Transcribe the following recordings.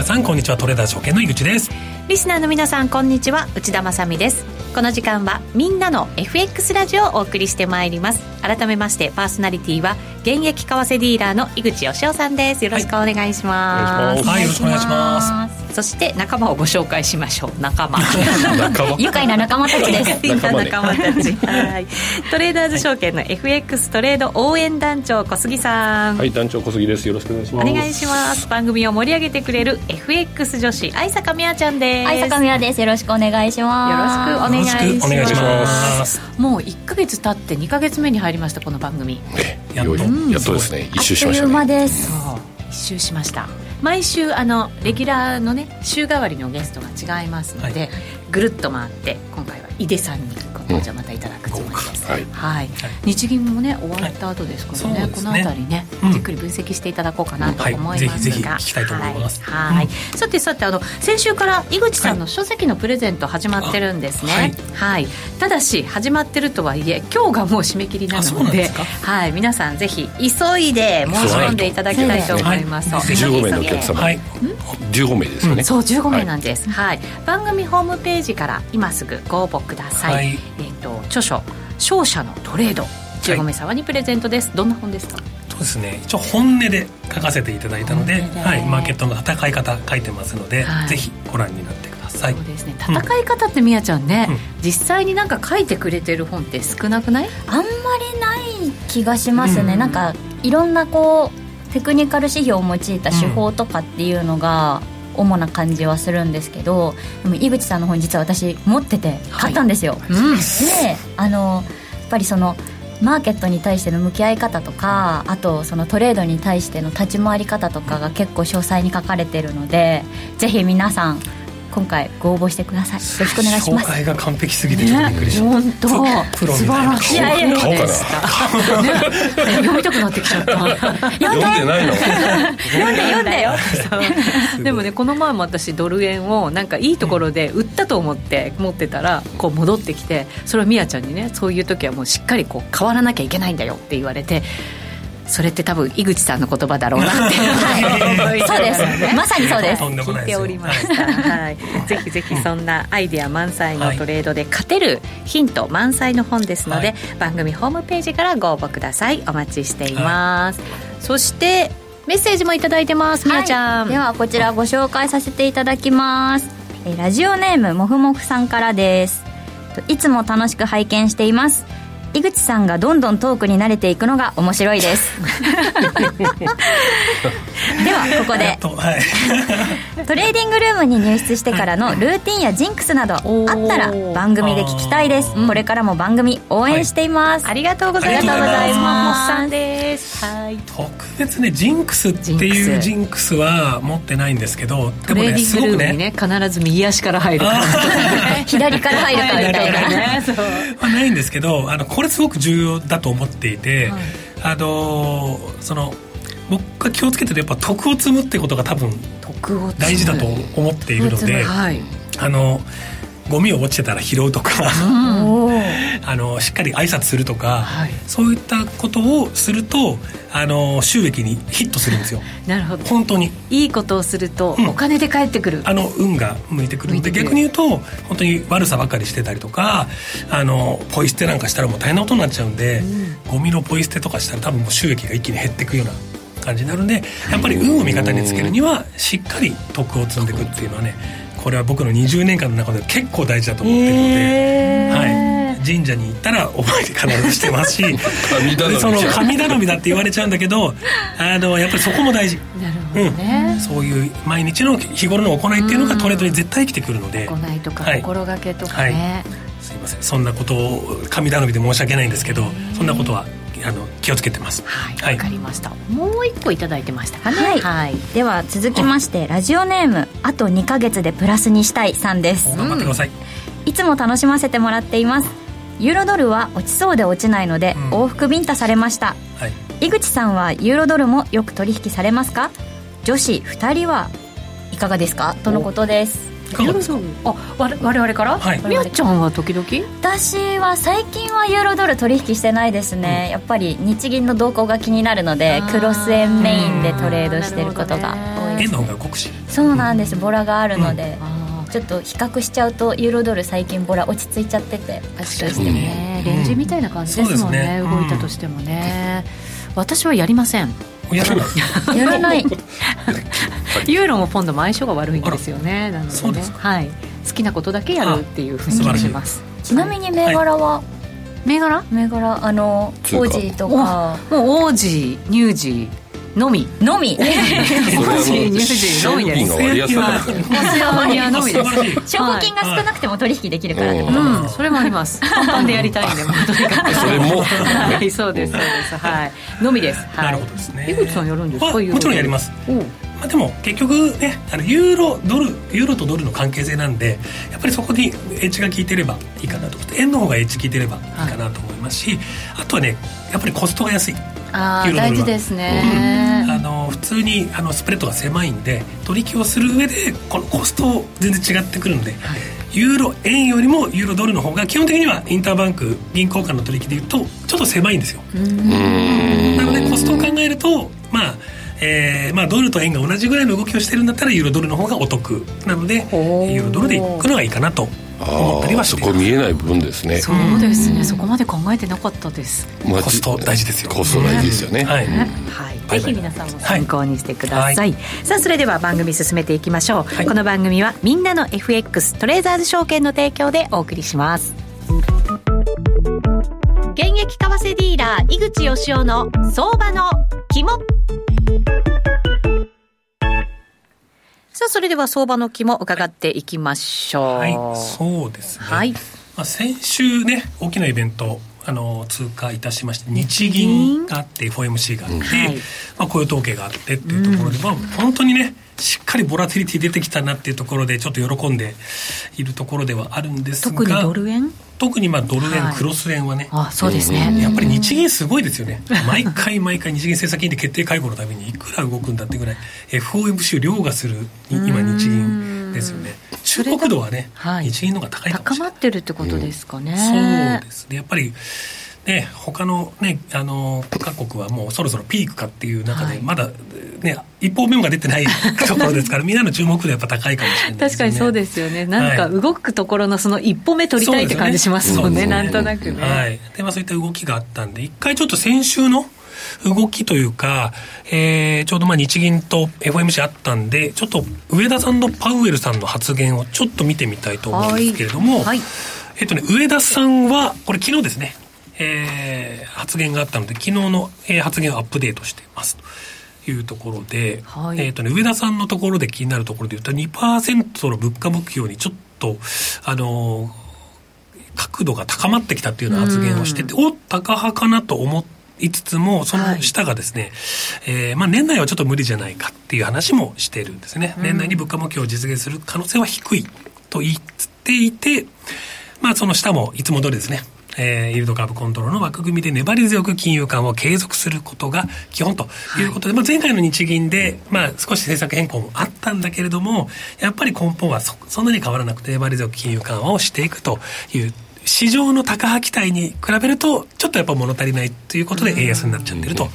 皆さんこんにちは。トレーダー証券の井口です。リスナーの皆さんこんにちは。内田まさです。この時間はみんなの FX ラジオをお送りしてまいります。改めましてパーソナリティは現役為替ディーラーの井口義雄さんです。よろしくお願いします、はい、よろしくお願いしますそして仲間をご紹介しましょう。仲間。愉快な仲間たちです。仲間たち。はい。トレーダーズ証券の FX トレード応援団長小杉さん。はい団長小杉です。よろしくお願いします。お願いします。番組を盛り上げてくれる FX 女子愛坂美和ちゃんです。愛坂美和です。よろしくお願いします。よろしくお願いします。もう1か月経って2か月目に入りましたこの番組。やっと、やっとですね。一周しましたね。です。一周しました毎週あのレギュラーのね週替わりのゲストが違いますので、はい、ぐるっと回って今回は井出さんにご登場またいただくつもりです、うん、はい、はい、日銀もね終わった後ですからねはい、この辺りね、うん、じっくり分析していただこうかなと思いますが、はい、ぜひぜひ聞きたいと思います。はい、さてさてあの先週から井口さんの書籍のプレゼント始まってるんですね。はい、ただし始まってるとはいえ今日がもう締め切りなのではい。皆さんぜひ急いで申し込んでいただきたいと思います、はい、15名のお客様、はい、15名ですよね、そう15名なんです、はい。番組ホームページから今すぐご応募ください、えっ、と著書「勝者のトレード」15名様にプレゼントです、どんな本ですか？そうですね。一応本音で書かせていただいたので、はい、マーケットの戦い方書いてますので、はい、ぜひご覧になってください。そうですね。戦い方ってみやちゃんね、うん、実際になんか書いてくれてる本って少なくない？あんまりない気がしますね、うん、なんかいろんなこうテクニカル指標を用いた手法とかっていうのが、主な感じはするんですけどでも井口さんの本実は私持ってて買ったんですよ、はいうん、であのやっぱりそのマーケットに対しての向き合い方とかあとそのトレードに対しての立ち回り方とかが結構詳細に書かれてるのでぜひ皆さん今回ご応募してください。よろしくお願いします。紹介が完璧すぎてちょっとびっくりした。本当。プロみたいな。素晴らしい。い顔かな。読みたくなってきちゃった。読んでないの？読んで読んでよ。でもねこの前も私ドル円をなんかいいところで売ったと思って持ってたらこう戻ってきてそれをみやちゃんにねそういう時はもうしっかりこう変わらなきゃいけないんだよって言われてそれって多分井口さんの言葉だろうなって はい、そうです。まさにそうです。聞いておりました、はい、ぜひぜひそんなアイデア満載のトレードで勝てるヒント満載の本ですので、はい、番組ホームページからご応募ください。お待ちしています、はい、そしてメッセージも頂いてますみやちゃん、ではこちらご紹介させていただきます。えラジオネームもふもふさんからです。いつも楽しく拝見しています井口さんがどんどんトークに慣れていくのが面白いです。ではここで、はい、トレーディングルームに入室してからのルーティンやジンクスなどあったら番組で聞きたいです。これからも番組応援しています、はい、ありがとうございます。ありがとうございます。はい、特別ねジンクスっていうジンクスは持ってないんですけどでもねすごくね。ね必ず右足から入るから。左から入るかみたいな、ね、ないんですけどあのこれすごく重要だと思っていて、はい、あのその僕が気をつけてるやっぱ徳を積むってことが多分大事だと思っているので、はい、あのゴミを落ちてたら拾うとか。あのしっかり挨拶するとか、はい、そういったことをするとあの収益にヒットするんですよ。なるほど。本当に。いいことをすると、お金で返ってくる。あの運が向いてくる。ので逆に言うと本当に悪さばかりしてたりとかあのポイ捨てなんかしたらもう大変なことになっちゃうんで、うん、ゴミのポイ捨てとかしたら多分もう収益が一気に減っていくような感じになるんでやっぱり運を味方につけるにはしっかり得を積んでいくっていうのはねこれは僕の20年間の中で結構大事だと思ってるので、はい、神社に行ったらお参り必ずしてますし その神頼みだって言われちゃうんだけどあのやっぱりそこも大事。なるほどね、うん、そういう毎日の日頃の行いっていうのがトレードに絶対生きてくるので。行いとか心がけとかね、はい。はい、すいません。そんなことを神頼みで申し訳ないんですけどそんなことはあの気をつけてます。はいわ、はい、かりました。もう一個頂いてましたかね。はい、はい、では続きまして、ラジオネームあと2か月でプラスにしたいさんです。頑張ってください、いつも楽しませてもらっています。ユーロドルは落ちそうで落ちないので、うん、往復ビンタされました、はい、井口さんはユーロドルもよく取引されますか？女子2人はいかがですか？とのことですユーロドルあ我我々から、はい、みやちゃんは時々？私は最近はユーロドル取引してないですね、うん、やっぱり日銀の動向が気になるのでクロス円メインでトレードしてることが多い円の方が動くし。そうなんです。ボラがあるので、ちょっと比較しちゃうとユーロドル最近ボラ落ち着いちゃってて。確かに。ね、レンジみたいな感じですもんね,、動いたとしてもね、私はやりませんやらない。やらない。ユーロもポンドも相性が悪いんですよね。なのでね。はい、好きなことだけやるっていうふうにします。ちなみに銘柄は、銘柄？銘柄？あのオージーとか。もうオージーニュージーのみ。のみ。オージーニュージーのみです。証拠金 が少なくても取引できるからってことうん。それもあります。パンパンでやりたいんでとにかくそれも。はい。そうですそうです。はい。のみです。なるほどですね。井口さんやるんですか？もちろんやります。まあ、でも結局ねあのユーロドルユーロとドルの関係性なんでやっぱりそこにエッジが効いてればいいかなと。思って円の方がエッジ効いてればいいかなと思いますし、はい、あとはねやっぱりコストが安いああ大事ですね、うん、あの普通にあのスプレッドが狭いんで取引をする上でこのコスト全然違ってくるんで、はい、ユーロ円よりもユーロドルの方が基本的にはインターバンク銀行間の取引でいうとちょっと狭いんですよ。なのでコストを考えるとまあえーまあ、ドルと円が同じぐらいの動きをしてるんだったらユーロドルの方がお得。なのでユーロドルでいくのがいいかなと思ったりはしてそこ見えない部分ですね。そうですね。そこまで考えてなかったです。コスト大事ですよ。コスト大事ですよね、はい、はい、ぜひ皆さんも参考にしてください、はい、さあそれでは番組進めていきましょう、はい、この番組はみんなの FX トレーザーズ証券の提供でお送りします。現役為替ディーラー井口義雄の相場の肝それでは相場の気も伺っていきましょう。はい、そうですね。はい。まあ、先週ね、大きなイベント、あの通過いたしまして日銀があって FOMC があって、うんはい、まあ、雇用統計があってっていうところで、うん、まあ、本当にねしっかりボラティリティ出てきたなっていうところでちょっと喜んでいるところではあるんですが特にドル円？特にまあドル円、はい、クロス円はねあそうですね、やっぱり日銀すごいですよね。毎回毎回日銀政策金利決定会合のためにいくら動くんだってぐらい FOMC を凌駕する今日銀ですよね。注目度はね、はい、日銀の方が高いかもしれない。高まってるってことですかね、そうですね。やっぱりね、他のね、あの、各国はもうそろそろピークかっていう中で、まだ、ね、一方目もが出てない ところですから、みんなの注目度やっぱ高いかもしれない、ね、確かにそうですよね。なんか動くところのその一歩目取りたいって感じしますもんね、ね。なんとなくね。はい。で、まあそういった動きがあったんで、一回ちょっと先週の、動きというか、えー、ちょうどまあ日銀と FOMC あったんで、ちょっと上田さんとパウエルさんの発言をちょっと見てみたいと思うんですけれども、はい。はい、えっとね、上田さんは、これ昨日ですね、えー、発言があったので、昨日の、えー、発言をアップデートしています。というところで、はい、えっ、ー、とね、上田さんのところで気になるところで言うと、2%の物価目標にちょっと、あのー、角度が高まってきたっていうような発言をしてて、お高派かなと思いつつも、その下がですね、はい、えー、まあ年内はちょっと無理じゃないかっていう話もしてるんですね。年内に物価目標を実現する可能性は低いと言っていて、まあその下もいつも通りですね、えー、イールドカーブコントロールの枠組みで粘り強く金融緩和を継続することが基本ということで、はい、まあ、前回の日銀で、まあ、少し政策変更もあったんだけれども、やっぱり根本はそそんなに変わらなくて、粘り強く金融緩和をしていくという市場の高派期待に比べると、ちょっとやっぱ物足りないということで円安になっちゃってると。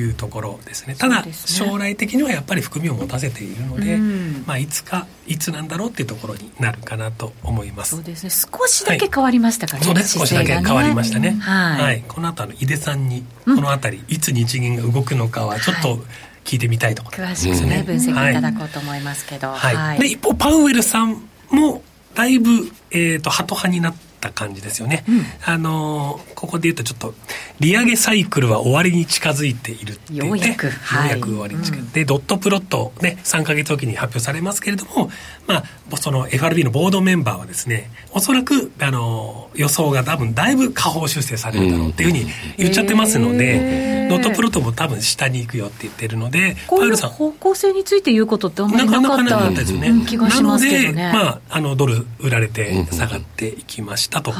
いうところですね。ただ、ね、将来的にはやっぱり含みを持たせているので、うん、まあ、いつかいつなんだろうっていうところになるかなと思います。そうですね。少しだけ変わりましたかね、はい、そうです少しだけ変わりましたね、はい、はい、この後あの井出さんにこの辺り、いつ日銀が動くのかはちょっと、聞いてみたいところ詳しくね、分析いただこうと思いますけど、はい、はい、で一方パウエルさんもだいぶ、えーと、ハト派になった感じですよね、うん、あのここで言うとちょっと利上げサイクルは終わりに近づいているってようやく、はい、ようやく終わりに近い、うん、でドットプロットね3か月おきに発表されますけれどもまあその FRB のボードメンバーはですねおそらくあの予想が多分だいぶ下方修正されるだろうっていうふうに言っちゃってますので、ドットプロットも多分下に行くよって言ってるのでパウルさん。方向性について言うことってあんまりなかったなかったですよね、気がしますけどね。まああのドル売られて下がっていきましたと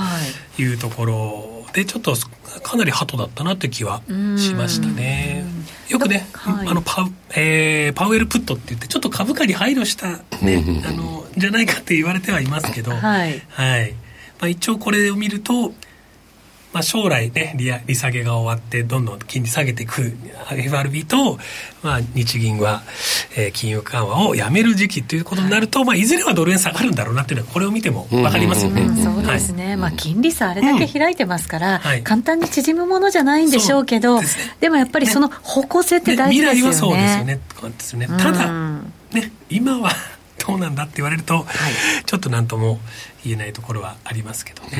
い。うところでちょっとかなりハトだったなって気はしましたね。よくね、はい、あのパウ、えー、パウエルプットって言ってちょっと株価に配慮したね、あのじゃないかって言われてはいますけど、はい、はい、まあ、一応これを見るとまあ、将来ね利利下げが終わってどんどん金利下げていく FRB と、まあ、日銀は、えー、金融緩和をやめる時期ということになると、まあ、いずれはドル円下がるんだろうなっていうのはこれを見ても分かりますよね、うんうん。うん、そうですね、はい、まあ、金利差あれだけ開いてますから、うん。簡単に縮むものじゃないんでしょうけど、でね、でもやっぱりその方向性って大事ですよね、ね、未来はそうですよね。ね。ただ、ね今はどうなんだって言われると、はい、ちょっと何とも言えないところはありますけどね、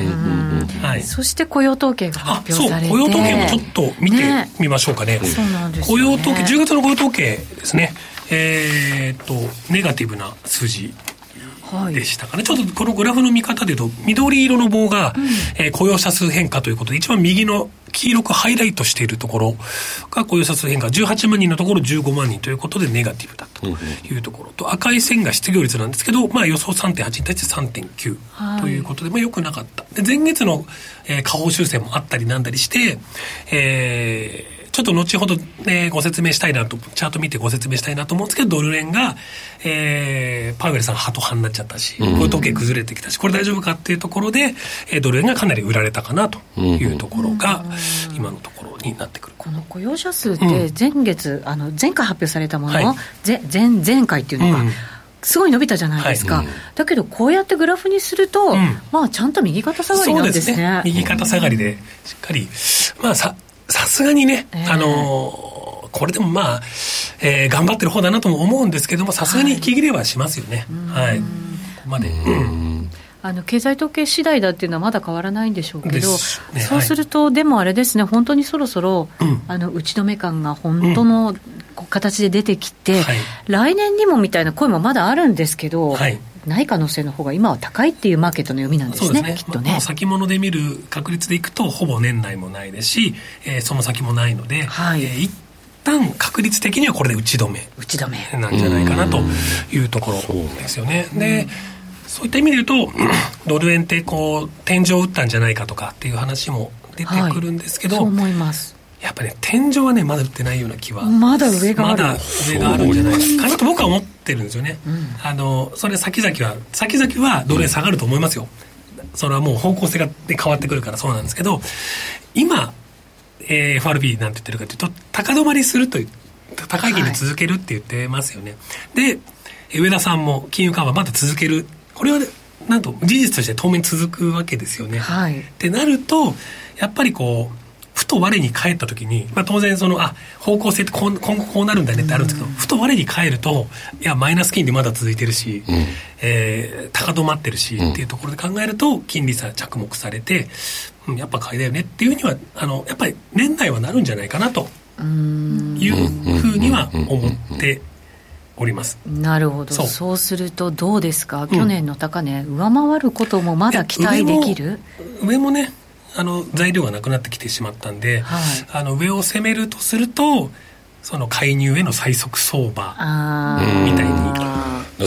はい、そして雇用統計が発表されて。雇用統計もちょっと見てみましょうかね、ねそうなんです、ね、雇用統計10月の雇用統計ですね。えー、っとネガティブな数字でしたかね、はい、ちょっとこのグラフの見方でいうと緑色の棒が、うん、えー、雇用者数変化ということで一番右の黄色くハイライトしているところが雇用者数変化18万人のところ15万人ということでネガティブだというところ。と、うん、赤い線が失業率なんですけど、まあ、予想3.8に対して3.9ということで、はい、まあ、よくなかった。で前月の、えー、下方修正もあったりなんだりして、えーちょっと後ほど、ね、ご説明したいなと、チャート見てご説明したいなと思うんですけど、ドル円が、えー、パウエルさんハト派になっちゃったし、こういう時計崩れてきたし、これ大丈夫かっていうところで、えー、ドル円がかなり売られたかなというところが、今のところになってくる。この雇用者数って前月、うん、あの前回発表されたもの、はい、前前回っていうのが、うんすごい伸びたじゃないですか、はい。うん、だけどこうやってグラフにすると、うん、まあちゃんと右肩下がりなんですね、ね、右肩下がりでしっかりまあささすがにね、えー、あのこれでもまあ、えー、頑張ってる方だなとも思うんですけどもさすがに息切れはしますよね。はい、ここまで、あの経済統計次第だっていうのはまだ変わらないんでしょうけど、ね、そうすると、はい、でもあれですね、本当にそろそろ、うん、あの打ち止め感が本当の形で出てきて、うんはい、来年にもみたいな声もまだあるんですけど、はい、ない可能性の方が今は高いっていうマーケットの読みなんですね、すね。きっとね。先物で見る確率でいくと、ほぼ年内もないですし、えー、その先もないので、はい、えー、一旦確率的にはこれで打ち止め打ち止め。なんじゃないかなというところですよね。で、そういった意味で言うと、ドル円ってこう天井を打ったんじゃないかとかっていう話も出てくるんですけど、はい、そう思いますやっぱね天井はねまだ打ってないような気はまだ上がある。まだ上があるんじゃない。かなと僕は思ってるんですよね、うん、あのそれ先々は先々はドル円下がると思いますよ、うん、それはもう方向性がで変わってくるからそうなんですけど今、えー、FRB なんて言ってるかというと高止まりするという高い金利続けるって言ってますよね、はい、で上田さんも金融緩和まだ続ける。これは、ね、なんと事実として当面続くわけですよね。はい、ってなるとやっぱりこうふと我に返った時に、まあ、当然そのあ方向性って今後こうなるんだねってあるんですけど、うん、ふと我に返るといやマイナス金利まだ続いてるし、うん、えー、高止まってるし、うん、っていうところで考えると金利差着目されて、うん、やっぱ買いだよねっていうにはあのやっぱり年内はなるんじゃないかなというふうには思っております。なるほど。そう。するとどうですか、去年の高値、上回ることもまだ期待できる？上もねあの材料がなくなってきてしまったんで、はい、あの上を攻めるとするとその介入への最速相場みたいに。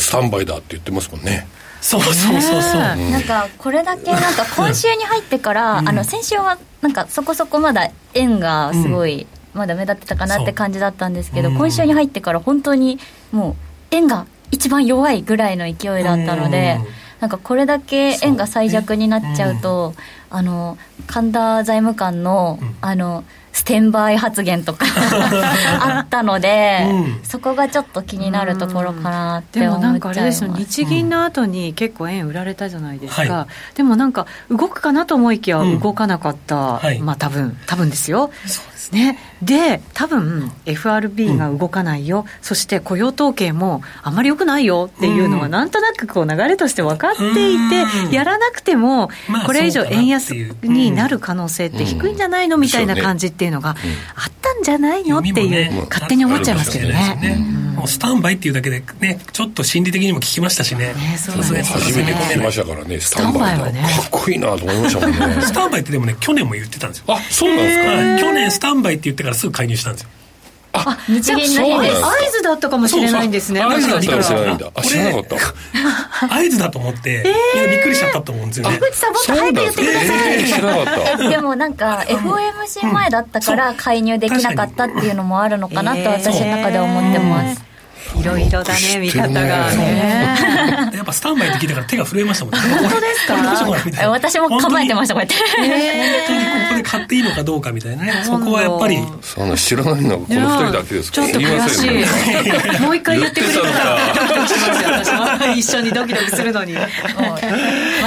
スタンバイだって言ってますもんね。そうそうそうそう、なんかこれだけなんか今週に入ってから、うん、あの先週はなんかそこそこまだ円がすごい、まだ目立ってたかなって感じだったんですけど、今週に入ってから本当にもう円が一番弱いぐらいの勢いだったので、なんかこれだけ円が最弱になっちゃうと、あの神田財務官の、うん、あのステンバイ発言とか あったので、うん、そこがちょっと気になるところかなって思っちゃいます、でもなんかあれですよ日銀の後に結構円売られたじゃないですか、はい、でもなんか動くかなと思いきや動かなかった、うんはい、まあ多分多分ですよ。ね、で多分 FRB が動かないよ、うん、そして雇用統計もあまり良くないよ。っていうのは、なんとなくこう流れとして分かっていて、うん、やらなくても、これ以上円安になる可能性って低いんじゃないの？みたいな感じっていうのがあったんじゃないの？っていう、勝手に思っちゃいますけどね。もうスタンバイっていうだけでねちょっと心理的にも聞きましたしね。さすがに初めて聞きましたからねスタンバイはね。かっこいいなと思いましたもんね。スタンバイってでもね去年も言ってたんですよ。あそうなんですか。去年スタンバイって言ってからすぐ介入したんですよあ、日銀の日です。合図だったかもしれないんですね。合図だったかもしれないんだ。知らなかった。合図だと思って、いやびっくりしちゃったと思うんですよね。井口さんもっと早く言ってください。知らなかった。でもなんか FOMC 前だったから介入できなかったっていうのもあるのかなと私の中で思ってます。いろいろだね見方がね。やっぱスタンバイって聞いたから手が震えましたもんね。本当ですか？私も構えてましたこうやって。本当にここで買っていいのかどうかみたいなね。そこはやっぱり。そんな知らないのはこの二人だけですかちょっと悔しい。もう一回言ってくれたらしますよ私も一緒にドキドキするのに。ま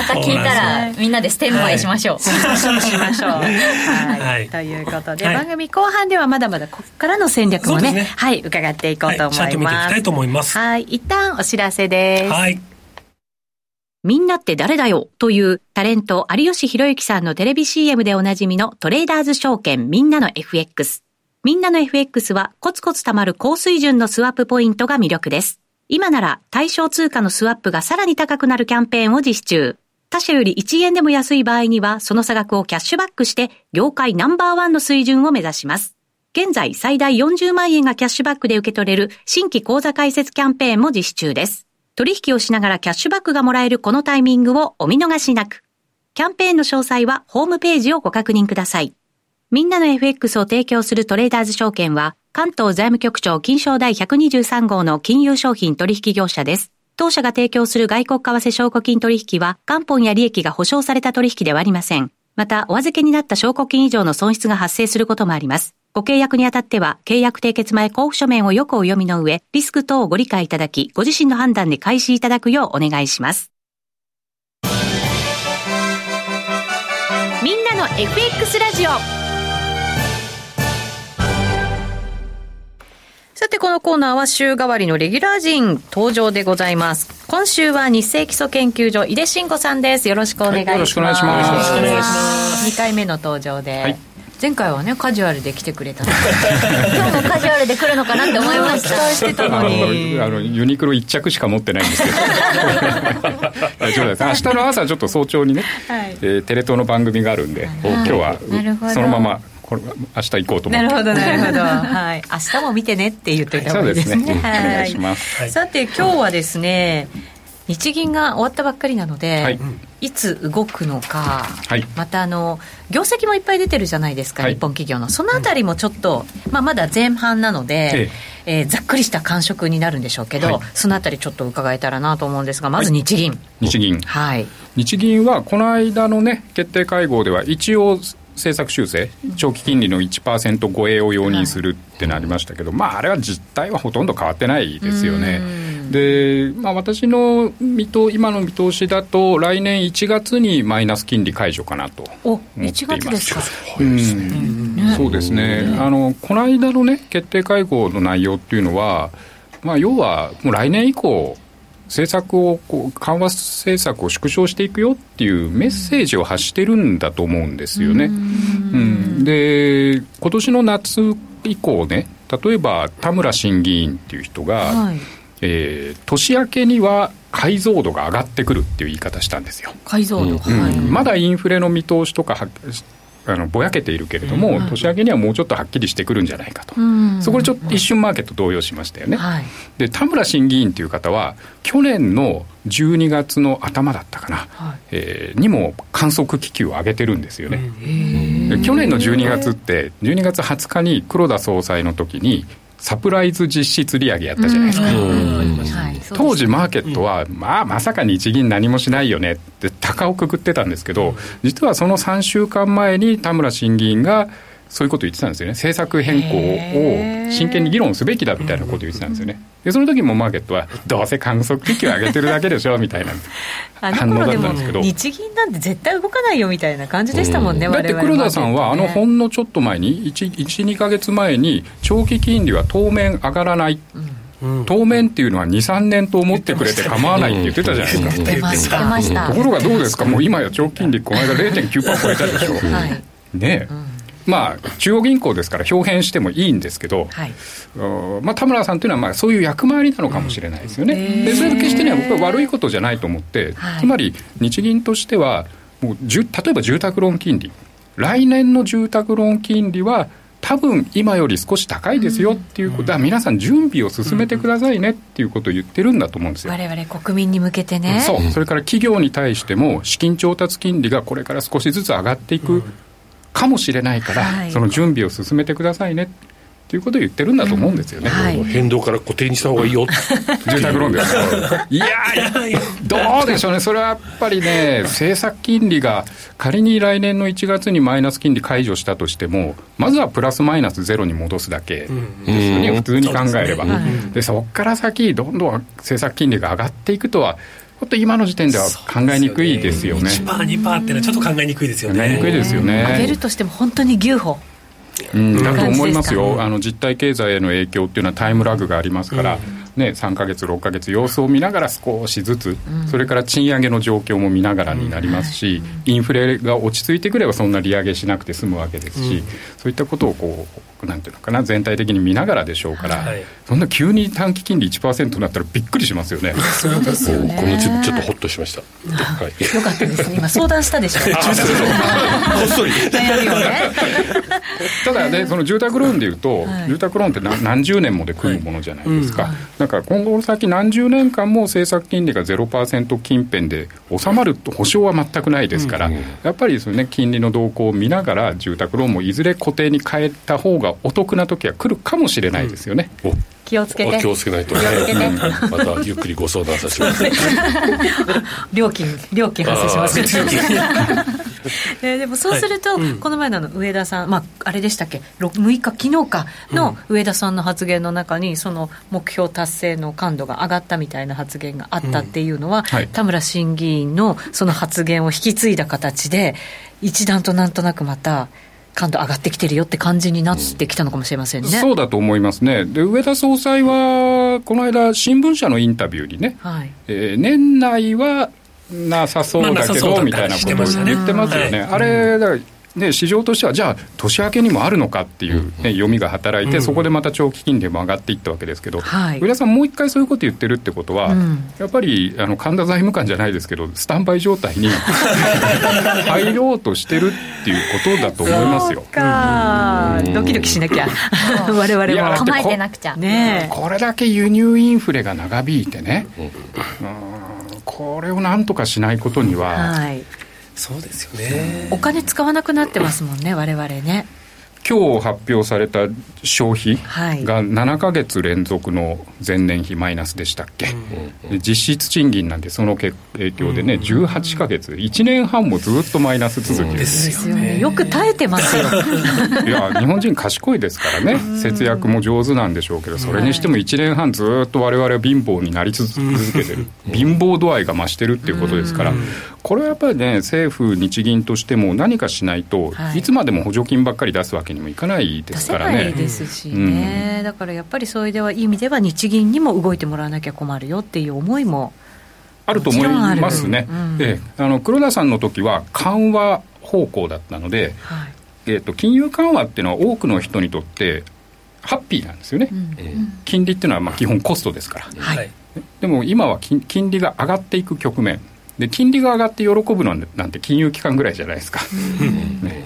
た聞いたらみんなでステンバイしましょう、しましょう。しましょうはい。ということで番組後半ではまだまだここからの戦略もねはい伺っていこうと思います、ちゃんと見ていきたいと思います。はい一旦お知らせです。はい。みんなって誰だよというタレント有吉弘行さんのテレビ CM でおなじみのトレーダーズ証券みんなの FX。みんなの FX はコツコツ貯まる高水準のスワップポイントが魅力です。今なら対象通貨のスワップがさらに高くなるキャンペーンを実施中。他社より1円でも安い場合にはその差額をキャッシュバックして業界ナンバーワンの水準を目指します。現在最大40万円がキャッシュバックで受け取れる新規口座開設キャンペーンも実施中です。取引をしながらキャッシュバックがもらえるこのタイミングをお見逃しなく。キャンペーンの詳細はホームページをご確認ください。みんなの FX を提供するトレーダーズ証券は、関東財務局長金賞第123号の金融商品取引業者です。当社が提供する外国為替証拠金取引は、元本や利益が保証された取引ではありません。また、お預けになった証拠金以上の損失が発生することもあります。ご契約にあたっては、契約締結前交付書面をよくお読みの上、リスク等をご理解いただき、ご自身の判断で開始いただくようお願いします。みんなの FX ラジオさて、このコーナーは週替わりのレギュラー陣登場でございます。今週は日清基礎研究所井出慎吾さんです。よろしくお願いします。はい、よろしくお願いします。よろしくお願いします。2回目の登場で。はい前回はねカジュアルで来てくれた 今日もカジュアルで来るのかなって思いました期待してたのにあのユニクロ1着しか持ってないんですけど 大丈夫です明日の朝ちょっと早朝にね、はい、えー、テレ東の番組があるんで、今日はそのままこれ明日行こうと思って。なるほどなるほど。はい。明日も見てねって言ってた方がいいですね、ね、はい、お願いします、はい、さて今日はですね日銀が終わったばっかりなので、はい、いつ動くのか、はい、またあの業績もいっぱい出てるじゃないですか、はい、日本企業の。そのあたりもちょっと、まあ、まだ前半なので、えー、ざっくりした感触になるんでしょうけど、そのあたりちょっと伺えたらなと思うんですがまず日銀、日銀。はい。日銀はこの間のね決定会合では一応政策修正、長期金利の1%超えを容認するってなりましたけど、まあ、あれは実態はほとんど変わってないですよね。で、まあ、私の見と今の見通しだと、来年1月にマイナス金利解除かなと思っています。1ですか、うん、そうですね、あのこの間の、ね、決定会合の内容っていうのは、まあ、要はもう来年以降、政策をこう緩和政策を縮小していくよっていうメッセージを発してるんだと思うんですよね。うん、で今年の夏以降ね例えば田村審議員っていう人が、はい。えー、年明けには解像度が上がってくるっていう言い方したんですよ。解像度、うん、はい、まだインフレの見通しとかあのぼやけているけれども、年明けにはもうちょっとはっきりしてくるんじゃないかと、そこでちょっと一瞬マーケット動揺しましたよね。はい、で田村審議員という方は去年の12月の頭だったかな、はい、えー、にも観測気球を上げてるんですよね。去年の12月って12月20日に黒田総裁の時にサプライズ実質利上げやったじゃないですか。当時マーケットは、まあまさか日銀何もしないよねって高をくくってたんですけど、実はその3週間前に田村審議員がそういうことを言ってたんですよね。政策変更を真剣に議論すべきだみたいなことを言ってたんですよね。でその時もマーケットはどうせ観測機器を上げてるだけでしょみたいな 反応だったんですけど。日銀なんて絶対動かないよみたいな感じでしたもんね、うん、だって黒田さんはあのほんのちょっと前に12か月前に長期金利は当面上がらない、うん。当面っていうのは2、3年と思ってくれて構わないって言ってたじゃないですか。ところがどうですか、もう今や長期金利、この間0.9%超えたでしょ。はい、ね、うんまあ、中央銀行ですから表変してもいいんですけど、はい、まあ、田村さんというのはまあそういう役回りなのかもしれないですよね。でそれ決してね僕は悪いことじゃないと思って、はい、つまり日銀としてはもう例えば住宅ローン金利来年の住宅ローン金利は多分今より少し高いですよっていうことは、皆さん準備を進めてくださいねっていうことを言ってるんだと思うんですよ。我々国民に向けてね。そう。それから企業に対しても資金調達金利がこれから少しずつ上がっていくかもしれないから、はい、その準備を進めてくださいねってということを言ってるんだと思うんですよね、はい、変動から固定にした方がいいよ。住宅ローンです。いやどうでしょうね。それはやっぱりね政策金利が仮に来年の1月にマイナス金利解除したとしてもまずはプラスマイナスゼロに戻すだけですよね、普通に考えれば、でそこから先どんどん政策金利が上がっていくとはちょっと今の時点では考えにくいですよね。1%、2%っていうのはちょっと考えにくいですよね。考えにくいですよね。上げるとしても本当に牛歩。うん、だと思いますよ、あの実体経済への影響っていうのはタイムラグがありますから、うん。ね、3か月、6か月、様子を見ながら少しずつ、それから賃上げの状況も見ながらになりますし、インフレが落ち着いてくれば、そんな利上げしなくて済むわけですし、そういったことをこう、なんていうのかな、全体的に見ながらでしょうから、そんな急に短期金利1%になったらびっくりしますよね。そうですよねこのちょっとほっとしました。はい、よかったですね、今、相談したでしょ、こっそり。悩みをね。ただね、その住宅ローンでいうと、住宅ローンって何十年もで組むものじゃないですか。だから今後先何十年間も政策金利が0%近辺で収まると保証は全くないですから、やっぱりその、ね、金利の動向を見ながら住宅ローンもいずれ固定に変えた方がお得な時は来るかもしれないですよね。うん気をつけて。気をつけないと。ねまたゆっくりご相談させてます料金料金発生しますえでもそうすると、はい。この前の上田さん、まあ、あれでしたっけ？6日昨日かの上田さんの発言の中にその目標達成の感度が上がったみたいな発言があったっていうのは、うん。はい、田村審議員のその発言を引き継いだ形で一段となんとなくまた感度上がってきてるよって感じになってきたのかもしれませんね。そうだと思いますね。で、上田総裁は、この間、新聞社のインタビューにね、はい、えー、年内はなさそうだけど、みたいなことを言ってますよね。あれ、だからで市場としては、じゃあ、年明けにもあるのかっていう、ね、読みが働いて、そこでまた長期金利も上がっていったわけですけど、はい、上田さん、もう一回そういうこと言ってるってことは、やっぱりあの神田財務官じゃないですけど、スタンバイ状態に 入ろうとしてるっていうことだと思いますよ。か。ドキドキしなきゃ、われわれも構えてなくちゃ。ね、これだけ輸入インフレが長引いてね、うん、これをなんとかしないことには。はいそうですよね。お金使わなくなってますもんね我々ね。今日発表された消費が7か月連続の前年比マイナスでしたっけ、うん、実質賃金なんてその影響でね、18か月、1年半もずっとマイナス続きです。よね、よく耐えてますよ。いや、日本人賢いですからね、節約も上手なんでしょうけど、それにしても1年半、ずっとわれわれは貧乏になり続けてる、貧乏度合いが増してるっていうことですから、これはやっぱりね、政府、日銀としても何かしないと、い。つまでも補助金ばっかり出すわけにもいかないですからね。ですしね、うん、だからやっぱりそういう意味では、日銀にも動いてもらわなきゃ困るよっていう思いもあると思いますね、うん、えあの黒田さんの時は緩和方向だったので、はい、えーと、金融緩和っていうのは、多くの人にとってハッピーなんですよね、うん、金利っていうのはまあ基本コストですから、はい、でも今は金利が上がっていく局面。で金利が上がって喜ぶのなんて金融機関ぐらいじゃないですか、ね、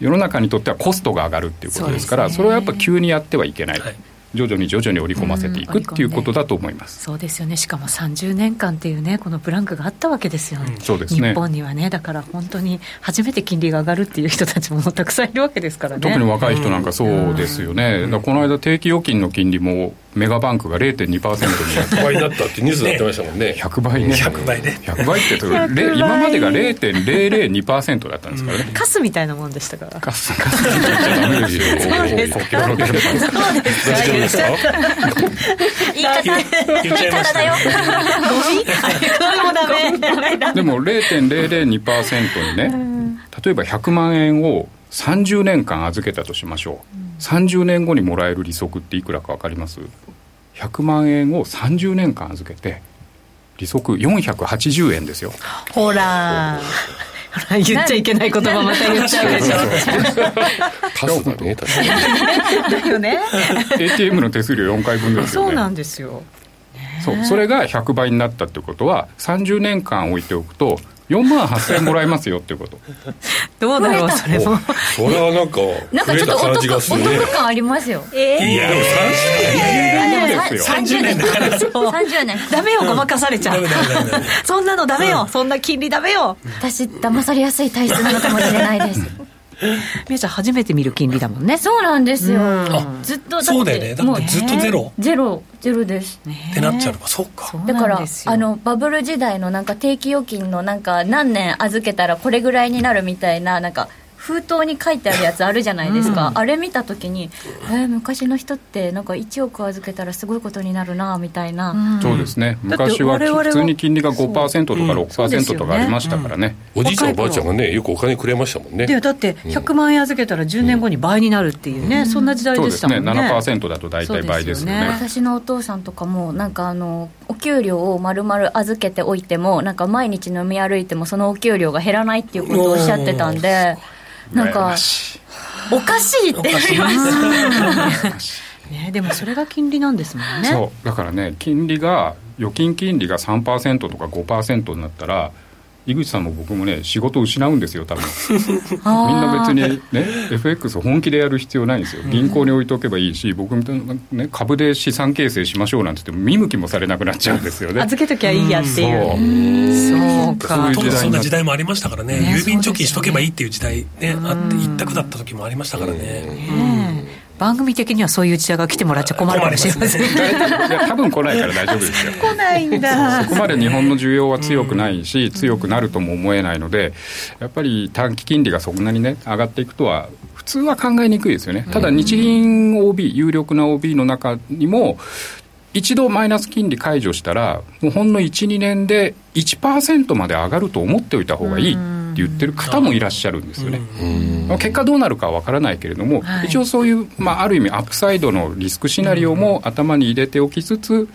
世の中にとってはコストが上がるっていうことですからそれはやっぱ急にやってはいけない、はい。徐々に徐々に織り込ませていくっていうことだと思います、そうですよね。しかも30年間っていうねこのブランクがあったわけですよね、うん、そうですね。日本にはね。だから本当に初めて金利が上がるっていう人たちもたくさんいるわけですからね。特に若い人なんかそうですよね、うん、この間定期預金の金利もメガバンクが0.2%に100倍だったってニュースになってましたもんね。100倍ね。100倍ね。100倍って今までが0.002%だったんですからね、カスみたいなもんでしたか？らカスカス。って言っちゃダメです。よそうです。かそうです。か言い方言っちゃいましたよでも0.002%にね例えば100万円を30年間預けたとしましょう、うん、30年後にもらえる利息っていくらか分かります？100万円を30年間預けて利息480円ですよ。ほら。言っちゃいけない言葉また言っちゃうでしょカスだね確かにだよね。ATM の手数料4回分ですよね。そうなんですよ。そうそれが100倍になったってことは30年間置いておくと4万8000円もらえますよっていうこと。どうだろうそれも。それはなんかなんかちょっとお得お得感ありますよ。ええー、いやでも30年だからそう30年ダメよごまかされちゃう。そんなのダメよ、そんな金利ダメよ。私騙されやすい体質なのかもしれないですみちゃん初めて見る金利だもんね。そうなんですよ、ずっとそうだよね。だってずっとゼロ。ゼロゼロです、ね、ってなっちゃうのか。そう。かだからあのバブル時代のなんか定期預金のなんか何年預けたらこれぐらいになるみたいななんか封筒に書いてあるやつあるじゃないですか、うん、あれ見た時に、えー、昔の人ってなんか1億預けたらすごいことになるなみたいな、うん、そうですね。昔は普通に金利が5%とか6%とかありましたからね。うん、おじいちゃんおばあちゃんがねよくお金くれましたもんね。でだって100万円預けたら10年後に倍になるっていうね、そんな時代でしたもんね。そうですね。7%だと大体倍ですよね、ね、私のお父さんとかもなんかあのお給料を丸々預けておいてもなんか毎日飲み歩いてもそのお給料が減らないっていうことをおっしゃってたんでなんかおかしいって言いました ね、でもそれが金利なんですもんね。そう。だからね金利が預金金利が3%とか5%になったら井口さんも僕もね仕事失うんですよ多分。みんな別にね FX 本気でやる必要ないんですよ。銀行に置いとけばいいし僕みたいな、ね、株で資産形成しましょうなんて言っても見向きもされなくなっちゃうんですよね。預けときゃいいやっていう。そう。か。そうそんな時代もありましたからね。郵便貯金しとけばいいっていう時代ねあって一択だった時もありましたからね番組的にはそういう時代が来てもらっちゃ困るかもしれません、ね、いや多分来ないから大丈夫ですよ。来ないんだ。そこまで日本の需要は強くないし、強くなるとも思えないのでやっぱり短期金利がそんなにね上がっていくとは普通は考えにくいですよね。ただ日銀 OB 有力な OB の中にも一度マイナス金利解除したらもうほんの12年で1%まで上がると思っておいた方がいい言ってる方もいらっしゃるんですよね。結果どうなるかは分からないけれども、はい、一応そういう、まあ、ある意味アップサイドのリスクシナリオも頭に入れておきつつ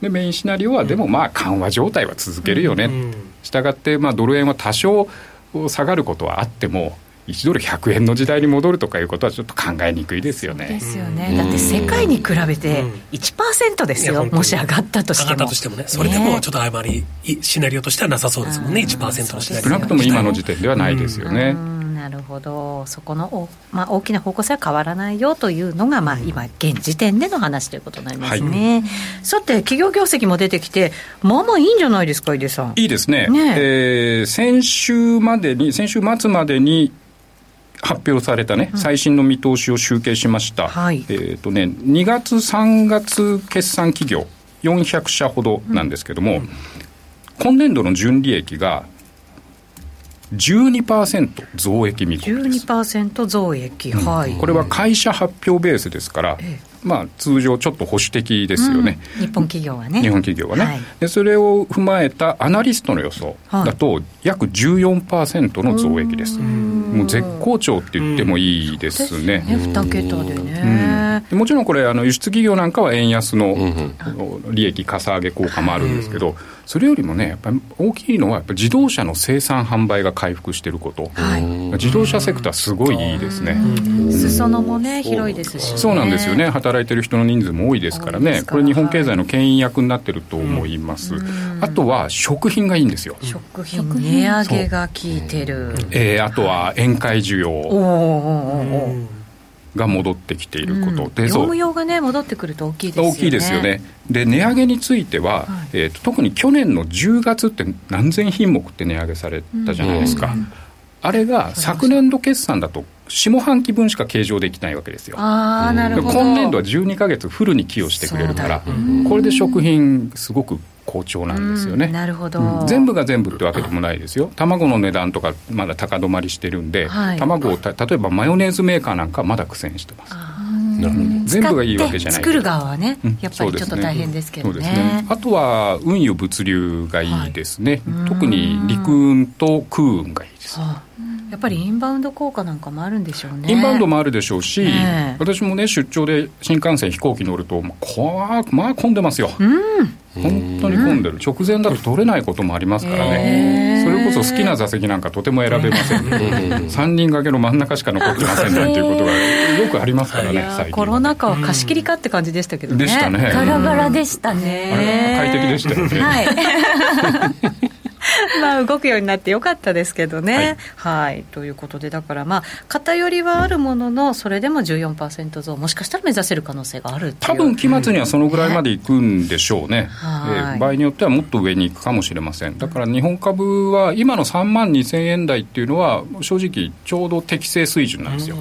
でメインシナリオはでもまあ緩和状態は続けるよね、したがってまあドル円は多少下がることはあっても1ドル100円の時代に戻るとかいうことはちょっと考えにくいですよね。ですよね。だって世界に比べて1%ですよ、うん、もし上がったとしても。上がったとしてもね、それでもちょっとあまりシナリオとしてはなさそうですもんね、1%のシナリオ。少なくとも今の時点ではないですよね。なるほど、そこの、まあ、大きな方向性は変わらないよというのが、まあ、今、現時点での話ということになりますね、はい、さて、企業業績も出てきて、まあまあいいんじゃないですか、井出さん。いいですね、ねえー、先週までに、先週末までに発表されたね、うん、最新の見通しを集計しました、はい、えーとね、2月、3月決算企業、400社ほどなんですけども、うん、今年度の純利益が12%増益見込みです。12%増益、はい、これは会社発表ベースですから、ええまあ、通常ちょっと保守的ですよね、うん、日本企業はね。日本企業はね、はい、でそれを踏まえたアナリストの予想だと約14%の増益です、もう絶好調って言ってもいいですね、ね。2桁でね、うん、もちろんこれあの輸出企業なんかは円安の利益かさ上げ効果もあるんですけど、それよりもねやっぱり大きいのはやっぱ自動車の生産販売が回復していること、はい、自動車セクターすごいいいですね。裾野もね広いですし、ね、そうなんですよね。働いてる人の人数も多いですからね。これ日本経済の牽引役になってると思います、あとは食品がいいんですよ。食品値上げが効いてる、えー、あとは宴会需要、はいが戻ってきていること、うん、で業務用がね戻ってくると大きいですよね。大きいですよね。で値上げについては、はい、えーと、特に去年の10月って何千品目って値上げされたじゃないですか、うん、あれが昨年度決算だと下半期分しか計上できないわけですよ。あなるほど。今年度は12か月フルに寄与してくれるからこれで食品すごく好調なんですよね、なるほど、うん、全部が全部ってわけでもないですよ。卵の値段とかまだ高止まりしてるんで、はい、卵を例えばマヨネーズメーカーなんかまだ苦戦してます。全部がいいわけじゃない作る側はねやっぱりちょっと大変ですけどね。ねね、あとは運輸物流がいいですね、はい、特に陸運と空運がいいです、はあやっぱりインバウンド効果なんかもあるんでしょうね。インバウンドもあるでしょうし、ね、私もね出張で新幹線飛行機乗るとこまあ混んでますよ、うん、本当に混んでる。直前だと取れないこともありますからね、それこそ好きな座席なんかとても選べません、ね、3人掛けの真ん中しか残ってませんなんていうことがよくありますからね最近。コロナ禍は貸し切りかって感じでしたけどね。でしたね。ガラガラでしたね。快適でしたよね、はい まあ動くようになってよかったですけどね、はい、はい、ということでだからまあ偏りはあるもののそれでも14%増もしかしたら目指せる可能性がある多分期末にはそのぐらいまでいくんでしょうね、え場合によってはもっと上に行くかもしれません。だから日本株は今の3万2000円台っていうのは正直ちょうど適正水準なんですよ。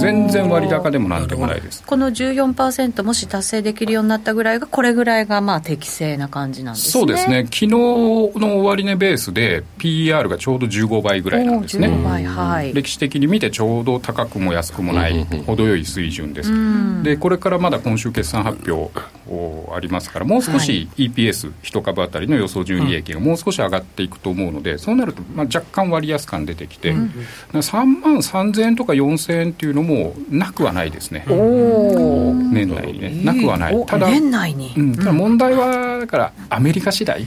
全然割高でもなんでもないです。この14%もし達成できるようになったぐらいがこれぐらいがまあ適正な感じなんですね。そうですね。昨日の終値ベースで PER がちょうど15倍ぐらいなんですね、はい、歴史的に見てちょうど高くも安くもない程よい水準です、でこれからまだ今週決算発表ありますからもう少し EPS1 株当たりの予想純利益がもう少し上がっていくと思うのでそうなるとまあ若干割安感出てきて、うん、3万3000円とか4000円っていうのもなくはないですね。年内にね。なくはない。ただ年内に、うん、ただ問題はだからアメリカ次第、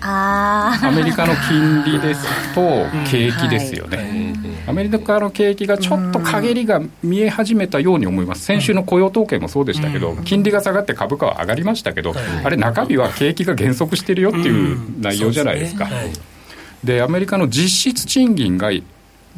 アメリカの金利ですと景気ですよね、アメリカの景気がちょっと陰りが見え始めたように思います、先週の雇用統計もそうでしたけど、金利が下がって株価は上がりましたけど、あれ、中身は景気が減速してるよっていう内容じゃないですか。でアメリカの実質賃金が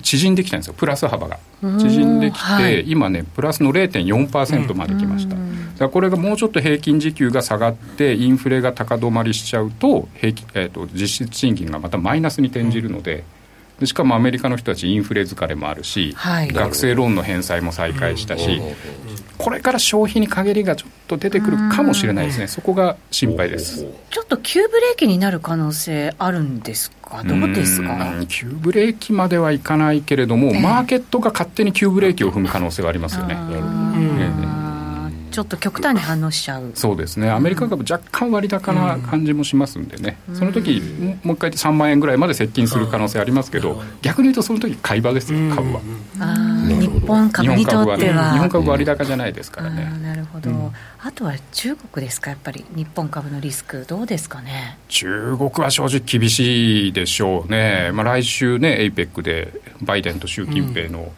縮んできたんですよ、プラス幅が。縮んできて、はい、今ね、プラスの0.4%まで来ました。だからこれがもうちょっと平均時給が下がって、インフレが高止まりしちゃうと、平均えーと、実質賃金がまたマイナスに転じるので。しかもアメリカの人たちインフレ疲れもあるし、はい、学生ローンの返済も再開したし、これから消費に陰りがちょっと出てくるかもしれないですね、そこが心配です。ちょっと急ブレーキになる可能性あるんですか、どうですか？急ブレーキまではいかないけれども、えー、マーケットが勝手に急ブレーキを踏む可能性はありますよね。ちょっと極端に反応しちゃう。そうですね、アメリカ株、若干割高な感じもしますんでね、うん、その時もう一回3万円ぐらいまで接近する可能性ありますけど、逆に言うとその時買い場ですよ、株は。日本株にとっては、日本株割高じゃないですからね。なるほど、うん、あとは中国ですか、やっぱり日本株のリスク、どうですかね？中国は正直厳しいでしょうね、まあ、来週ね、APEC でバイデンと習近平の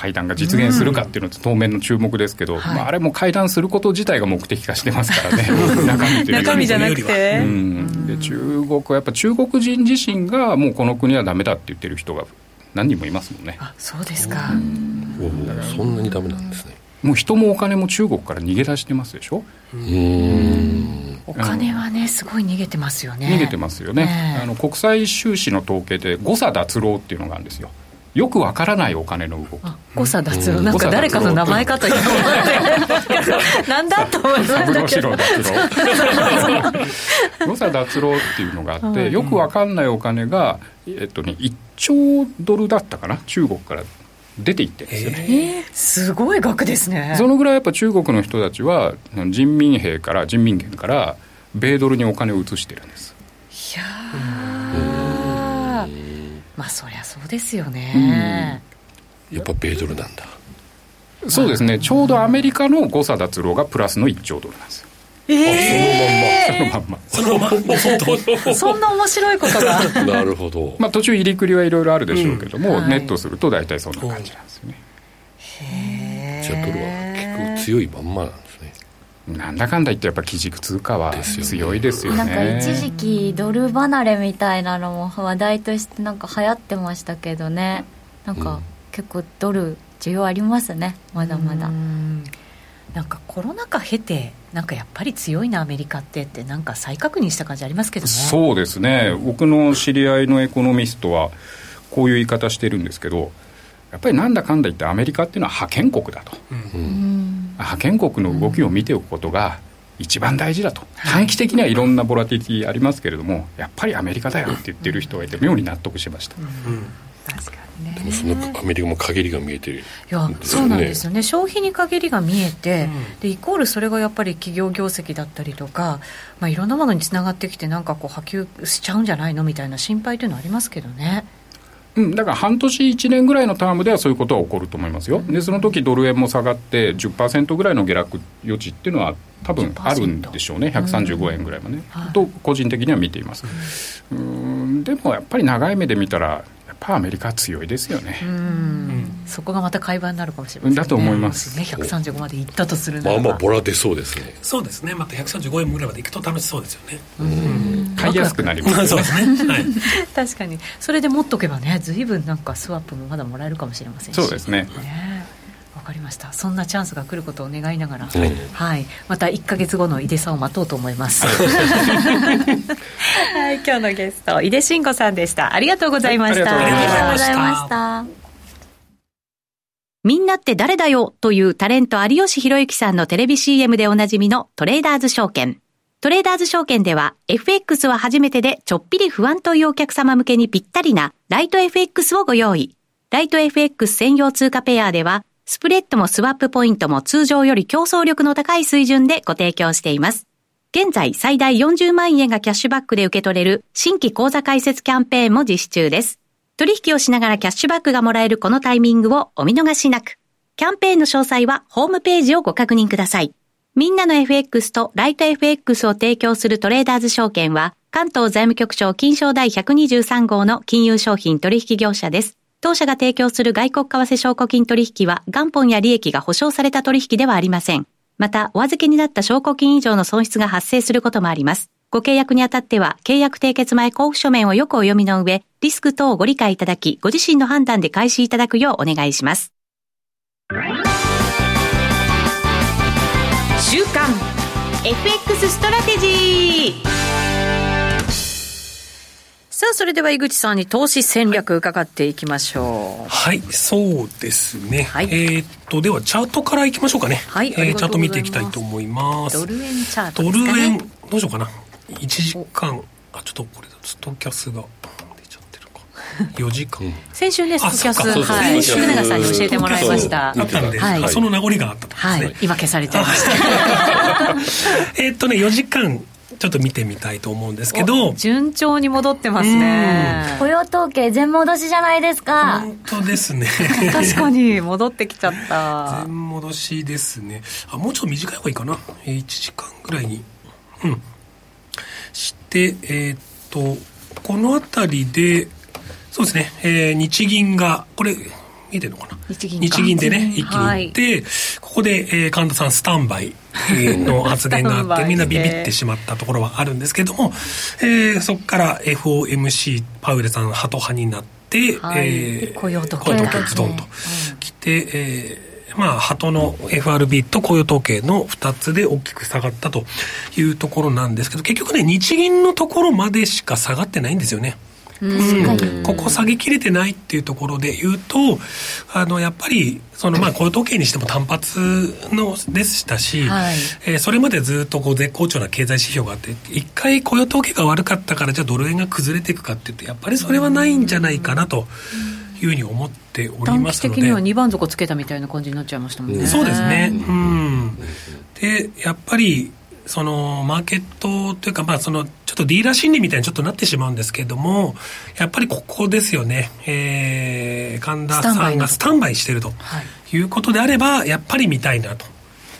会談が実現するかっていうのと当面の注目ですけど、うん、まあ、あれも会談すること自体が目的化してますからね。中身という中身じゃなくて、うん、で中国はやっぱ中国人自身がもうこの国はダメだって言ってる人が何人もいますもんね。あそうですか。そんなにダメなんですね。もう人もお金も中国から逃げ出してますでしょ？うん。お金はねすごい逃げてますよね。逃げてますよね、ねあの国際収支の統計で誤差脱漏っていうのがあるんですよよくわからないお金の動き。誤差脱漏なんか誰かの名前かと思ってなんだと思いましたけど誤差脱漏っていうのがあって、よくわかんないお金が、えっとね、1兆ドルだったかな？中国から。出ていってるんですよね、えー、すごい額ですね。そのぐらいやっぱ中国の人たちは人民兵から人民元から米ドルにお金を移してるんです。いやまあそりゃそうですよね、うん、やっぱ米ドルなんだ。そうですね。ちょうどアメリカの誤差脱漏がプラスの1兆ドルなんですよ。えー、そのまんま。そのまんま。そんな面白いことが。なるほど、まあ、途中入りくりはいろいろあるでしょうけども、うん。はい、ネットすると大体そんな感じなんですよね。へえじゃあドルは結構強いまんまなんですねなんだかんだ言ってやっぱ基軸通貨は強いですよね。なんか一時期ドル離れみたいなのも話題としてなんか流行ってましたけどね。なんか結構ドル需要ありますね。まだまだ。ん。なんかコロナ禍経てなんかやっぱり強いなアメリカってってなんか再確認した感じありますけどね。そうですね。僕の知り合いのエコノミストはこういう言い方してるんですけどやっぱりなんだかんだ言ってアメリカっていうのは覇権国だと、うん。覇権国の動きを見ておくことが一番大事だと、短期的にはいろんなボラティティありますけれどもやっぱりアメリカだよって言ってる人がいて妙に納得しました、確かにね。でもそのアメリカも陰りが見えてる、いやそうなんですよね。消費に陰りが見えて、うん、でイコールそれがやっぱり企業業績だったりとか、まあ、いろんなものにつながってきてなんかこう波及しちゃうんじゃないのみたいな心配というのはありますけどね。うん、だから半年、1年ぐらいのタームではそういうことは起こると思いますよ、でその時ドル円も下がって10%ぐらいの下落余地っていうのは多分あるんでしょうね、135円ぐらいまで、ね、と個人的には見ています。うんでもやっぱり長い目で見たらやっぱアメリカ強いですよね、うん、そこがまた買い場になるかもしれません、ね、だと思います。ね135までいったとするならまあまあボラ出そうですね。そうですね。また135円ぐらいまでいくと楽しそうですよね。うん買買いやすくなります。ね。確かに。それで持っとけばね随分なんかスワップもまだもらえるかもしれませんし。そうですね。ね。わかりました。そんなチャンスが来ることを願いながら、はい、はい、また1か月後の井出さんを待とうと思います。はい。今日のゲスト井出慎吾さんでした。ありがとうございました、ありがとうございました。みんなって誰だよというタレント有吉弘行さんのテレビ CM でおなじみのトレーダーズ証券。トレーダーズ証券では FX は初めてでちょっぴり不安というお客様向けにぴったりなライト FX をご用意。ライト FX 専用通貨ペアではスプレッドもスワップポイントも通常より競争力の高い水準でご提供しています。現在最大40万円がキャッシュバックで受け取れる新規口座開設キャンペーンも実施中です。取引をしながらキャッシュバックがもらえるこのタイミングをお見逃しなく。キャンペーンの詳細はホームページをご確認ください。みんなの FX とライト FX を提供するトレーダーズ証券は関東財務局長金賞第123号の金融商品取引業者です。当社が提供する外国為替証拠金取引は元本や利益が保証された取引ではありません。また、お預けになった証拠金以上の損失が発生することもあります。ご契約にあたっては、契約締結前交付書面をよくお読みの上、リスク等をご理解いただき、ご自身の判断で開始いただくようお願いします。週刊 FX ストラテジーさあ、それでは井口さんに投資戦略伺っていきましょう。はい、そうですね。はい、えっと、ではチャートからいきましょうかね。はい、えー、チャート見ていきたいと思います。ドル円チャート、ね、ドル円、どうしようかな。1時間、あ、ちょっとこれだ、ストキャスが。4時間。先週ねストキャスはい。福永さんに教えてもらいましたあったんで、はい、その名残があったとはい、今消されちゃいましたえっとね4時間ちょっと見てみたいと思うんですけど順調に戻ってますね雇用統計全戻しじゃないですか本当ですね確かに戻ってきちゃった全戻しですねあもうちょっと短い方がいいかな1時間ぐらいにうんしてえー、っとこの辺りでそうですね、えー、日銀がこれ見えてるのかな？日銀日銀でね一気にいって、はい、ここで、えー、神田さんスタンバイ の発言があってみんなビビってしまったところはあるんですけども、えー、そこから FOMC パウエルさんハト派になって、はい、えー、雇用統計がズドンと来て、うん、えーまあ、鳩の FRB と雇用統計の2つで大きく下がったというところなんですけど、結局ね、日銀のところまでしか下がってないんですよね。うん、ここ下げきれてないっていうところで言うと、あの、やっぱり、その、まあ、雇用統計にしても単発のでしたし、はい、えー、それまでずっとこう絶好調な経済指標があって、一回雇用統計が悪かったから、じゃあドル円が崩れていくかっていうと、やっぱりそれはないんじゃないかなと。いうふうに思っておりますので短期的には2番底つけたみたいな感じになっちゃいましたもんね。そうですね。うん。で、やっぱり、そのマーケットというか、まあ、そのちょっとディーラー心理みたいにちょっとなってしまうんですけれども、やっぱりここですよね、えー、神田さんがスタンバイしてるということであれば、やっぱり見たいなと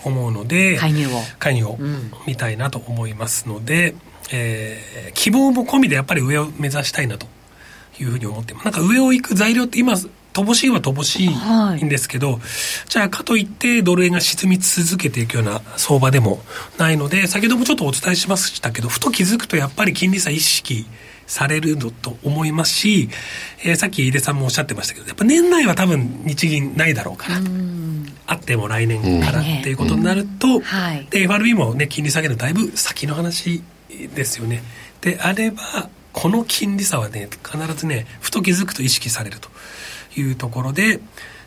思うので、介入を。介入を見たいなと思いますので、うん、えー、希望も込みでやっぱり上を目指したいなというふうに思ってます。なんか上を行く材料って今、乏しいは乏しいんですけど、はい、じゃあかといってドル円が沈み続けていくような相場でもないので、先ほどもちょっとお伝えしましたけど、ふと気づくとやっぱり金利差意識されるのと思いますし、えー、さっき井出さんもおっしゃってましたけど、やっぱ年内は多分日銀ないだろうから、あっても来年からっていうことになると、うん。はい、で、FRB もね、金利下げるだいぶ先の話ですよね。であれば、この金利差はね、必ずね、ふと気づくと意識されると。いうところで、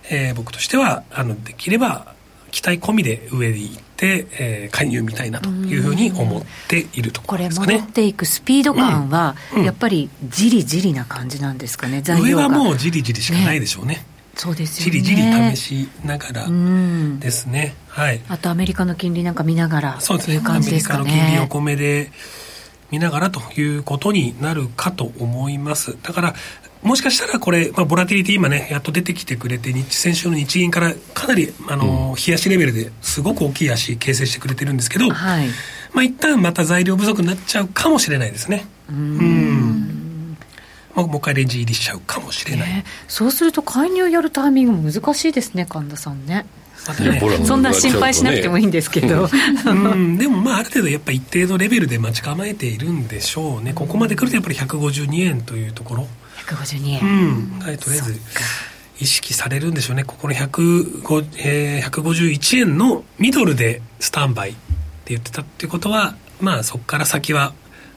えー、僕としてはあのできれば期待込みで上に行って、えー、介入みたいなというふうに思っているところですかね。これ戻っていくスピード感は、やっぱりじりじりな感じなんですかね、上はもうじりじりしかないでしょうね。ねそうですよね。じりじり試しながらですね。はい。あとアメリカの金利なんか見ながらそうですね。アメリカの金利横目で見ながらということになるかと思います。だからもしかしたらこれ、まあ、ボラティリティ今ね、やっと出てきてくれて、日先週の日銀からかなり、あの、うん、冷やしレベルですごく大きい足形成してくれてるんですけど、はい、まあ、一旦また材料不足になっちゃうかもしれないですね。うん。まあ、もう一回レンジ入りしちゃうかもしれない、そうすると介入やるタイミングも難しいですね神田さんねまたね、そんな心配しなくてもいいんですけど、うん、でもまあある程度やっぱ一定のレベルで待ち構えているんでしょうね。ここまで来るとやっぱり152円というところ。152円。うん。とりあえず意識されるんでしょうね。ここの105、えー、151円のミドルでスタンバイって言ってたっていうことはまあそこから先は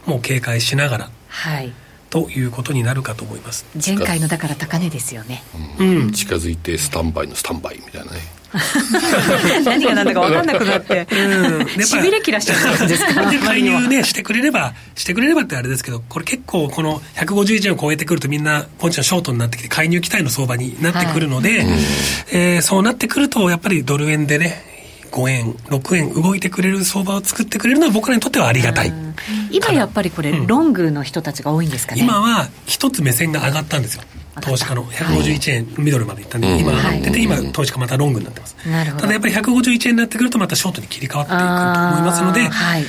もう警戒しながら。はい。ということになるかと思います。前回のだから高値ですよね、うん、うん、近づいてスタンバイのスタンバイみたいなね 何が何だか分かんなくなって、うん、しびれ切らしちゃうんですか？で介入ねしてくれればしてくれればってあれですけどこれ結構この151円を超えてくるとみんなポンチのショートになってきて介入期待の相場になってくるので、はい、えー、そうなってくるとやっぱりドル円でね5円6円動いてくれる相場を作ってくれるのは僕らにとってはありがたい。今やっぱりこれ、うん、ロングの人たちが多いんですかね？今は一つ目線が上がったんですよ投資家の151円ミドルまでいったんで、はい、今上がってて、今投資家またロングになってます、ただやっぱり151円になってくるとまたショートに切り替わっていくと思いますので、はい。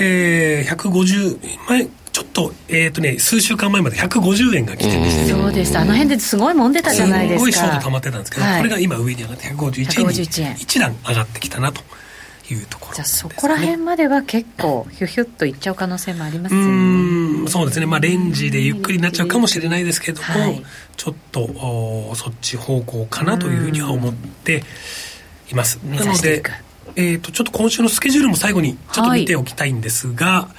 えー、150前ちょっと、えっ、ー、とね、数週間前まで150円が来てました、そうです。あの辺ですごいもんでたじゃないですか。すごいショート溜まってたんですけど、はい、これが今上に上がって151円に一段上がってきたなと。いうところ、ね、じゃあそこら辺までは結構ヒュヒュッといっちゃう可能性もありますね。そうですね。まあレンジでゆっくりになっちゃうかもしれないですけども、はい、ちょっとおそっち方向かなというふうには思っています。なのでえーと、ちょっと今週のスケジュールも最後にちょっと見ておきたいんですが、はい。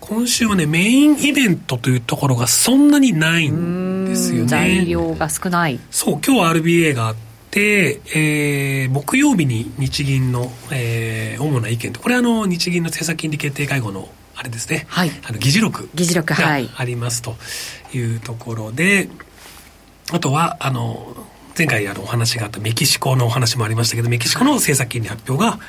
今週はねメインイベントというところがそんなにないんですよね。材料が少ない。そう今日は RBA があってえー、木曜日に日銀の、えー、主な意見とこれはあの日銀の政策金利決定会合のあれですね、はい、あの議事録議事録がありますというところで、あとはあの前回あのお話があったメキシコのお話もありましたけどメキシコの政策金利発表が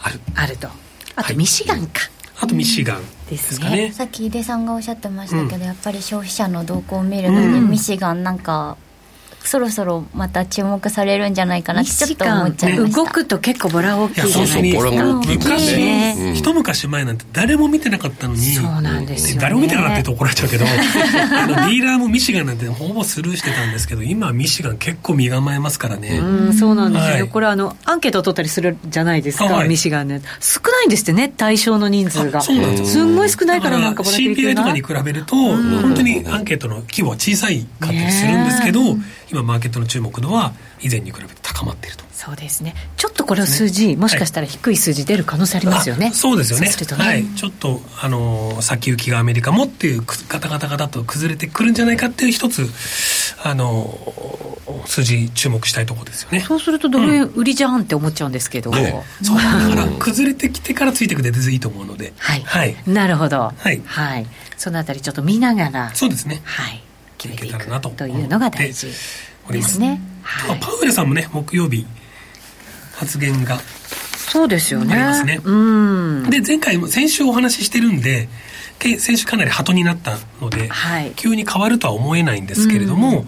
ある。あると。あとミシガンか、あとミシガンですかね、ね、さっき井出さんがおっしゃってましたけど、うん、やっぱり消費者の動向を見るのに、ミシガンなんかそろそろまた注目されるんじゃないかなってちょっと思っちゃいました。動くと結構ボラ大きいじゃないですか昔、ね、一昔前なんて誰も見てなかったのにそうなんですよ、ね、誰も見てなかったって怒られちゃうけど あのディーラーもミシガンなんてほぼスルーしてたんですけど今ミシガン結構身構えますからね。うんそうなんですよ、はい、これあのアンケートを取ったりするじゃないですか、はい、ミシガンね少ないんですってね対象の人数が。そうなんですすんごい少ないからなんかボラ CPI とかに比べると本当にアンケートの規模は小さいかったりするんですけど、今マーケットの注目度は以前に比べて高まっていると。そうですね。ちょっとこれ数字、ね、もしかしたら低い数字出る可能性ありますよね、そうですよね、ね、はい、ちょっとあの先行きがアメリカもっていうガタガタガタと崩れてくるんじゃないかっていう一つあの数字注目したいところですよね。そうするとドル円売りじゃんって思っちゃうんですけど、うん。ね、そう。だから崩れてきてからついてくれていいと思うので。はい、はい、なるほど。はい、はい、そのあたりちょっと見ながら。そうですね。はい。決めていくと。いうのが大事ですね、はい、パウエルさんもね木曜日発言がそうですよね。ありますね。で、前回も、先週お話ししてるんで、先週かなりハトになったので、はい、急に変わるとは思えないんですけれども、うんうん、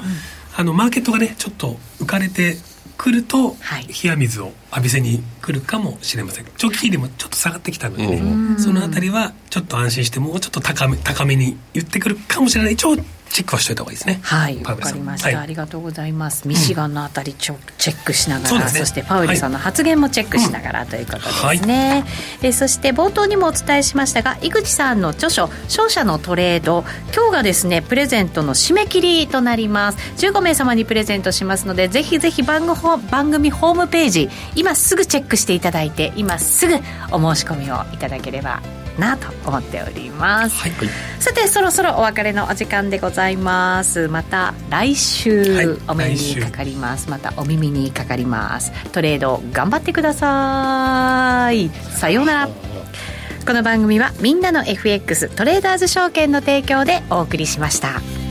あの、マーケットがね、ちょっと浮かれてくると、はい、冷や水を浴びせに来るかもしれません。長期金利もちょっと下がってきたのでね、うん、そのあたりはちょっと安心して、もうちょっと高め、高めに言ってくるかもしれない。一応、チェックはしといた方がいいですね。はいわかりました、はい、ありがとうございます。ミシガンのあたりちょ、うん、チェックしながらそ、ね,、してパウエルさんの発言もチェックしながら、ということですね、はい、そして冒頭にもお伝えしましたが井口さんの著書「勝者のトレード」今日がですねプレゼントの締め切りとなります。15名様にプレゼントしますのでぜひぜひ番組ホームページ今すぐチェックしていただいて今すぐお申し込みをいただければなと思っております、はい、さてそろそろお別れのお時間でございます。また来週お目にかかります、はい、またお耳にかかります。トレード頑張ってください。さようなら。この番組はみんなの FX トレーダーズ証券の提供でお送りしました。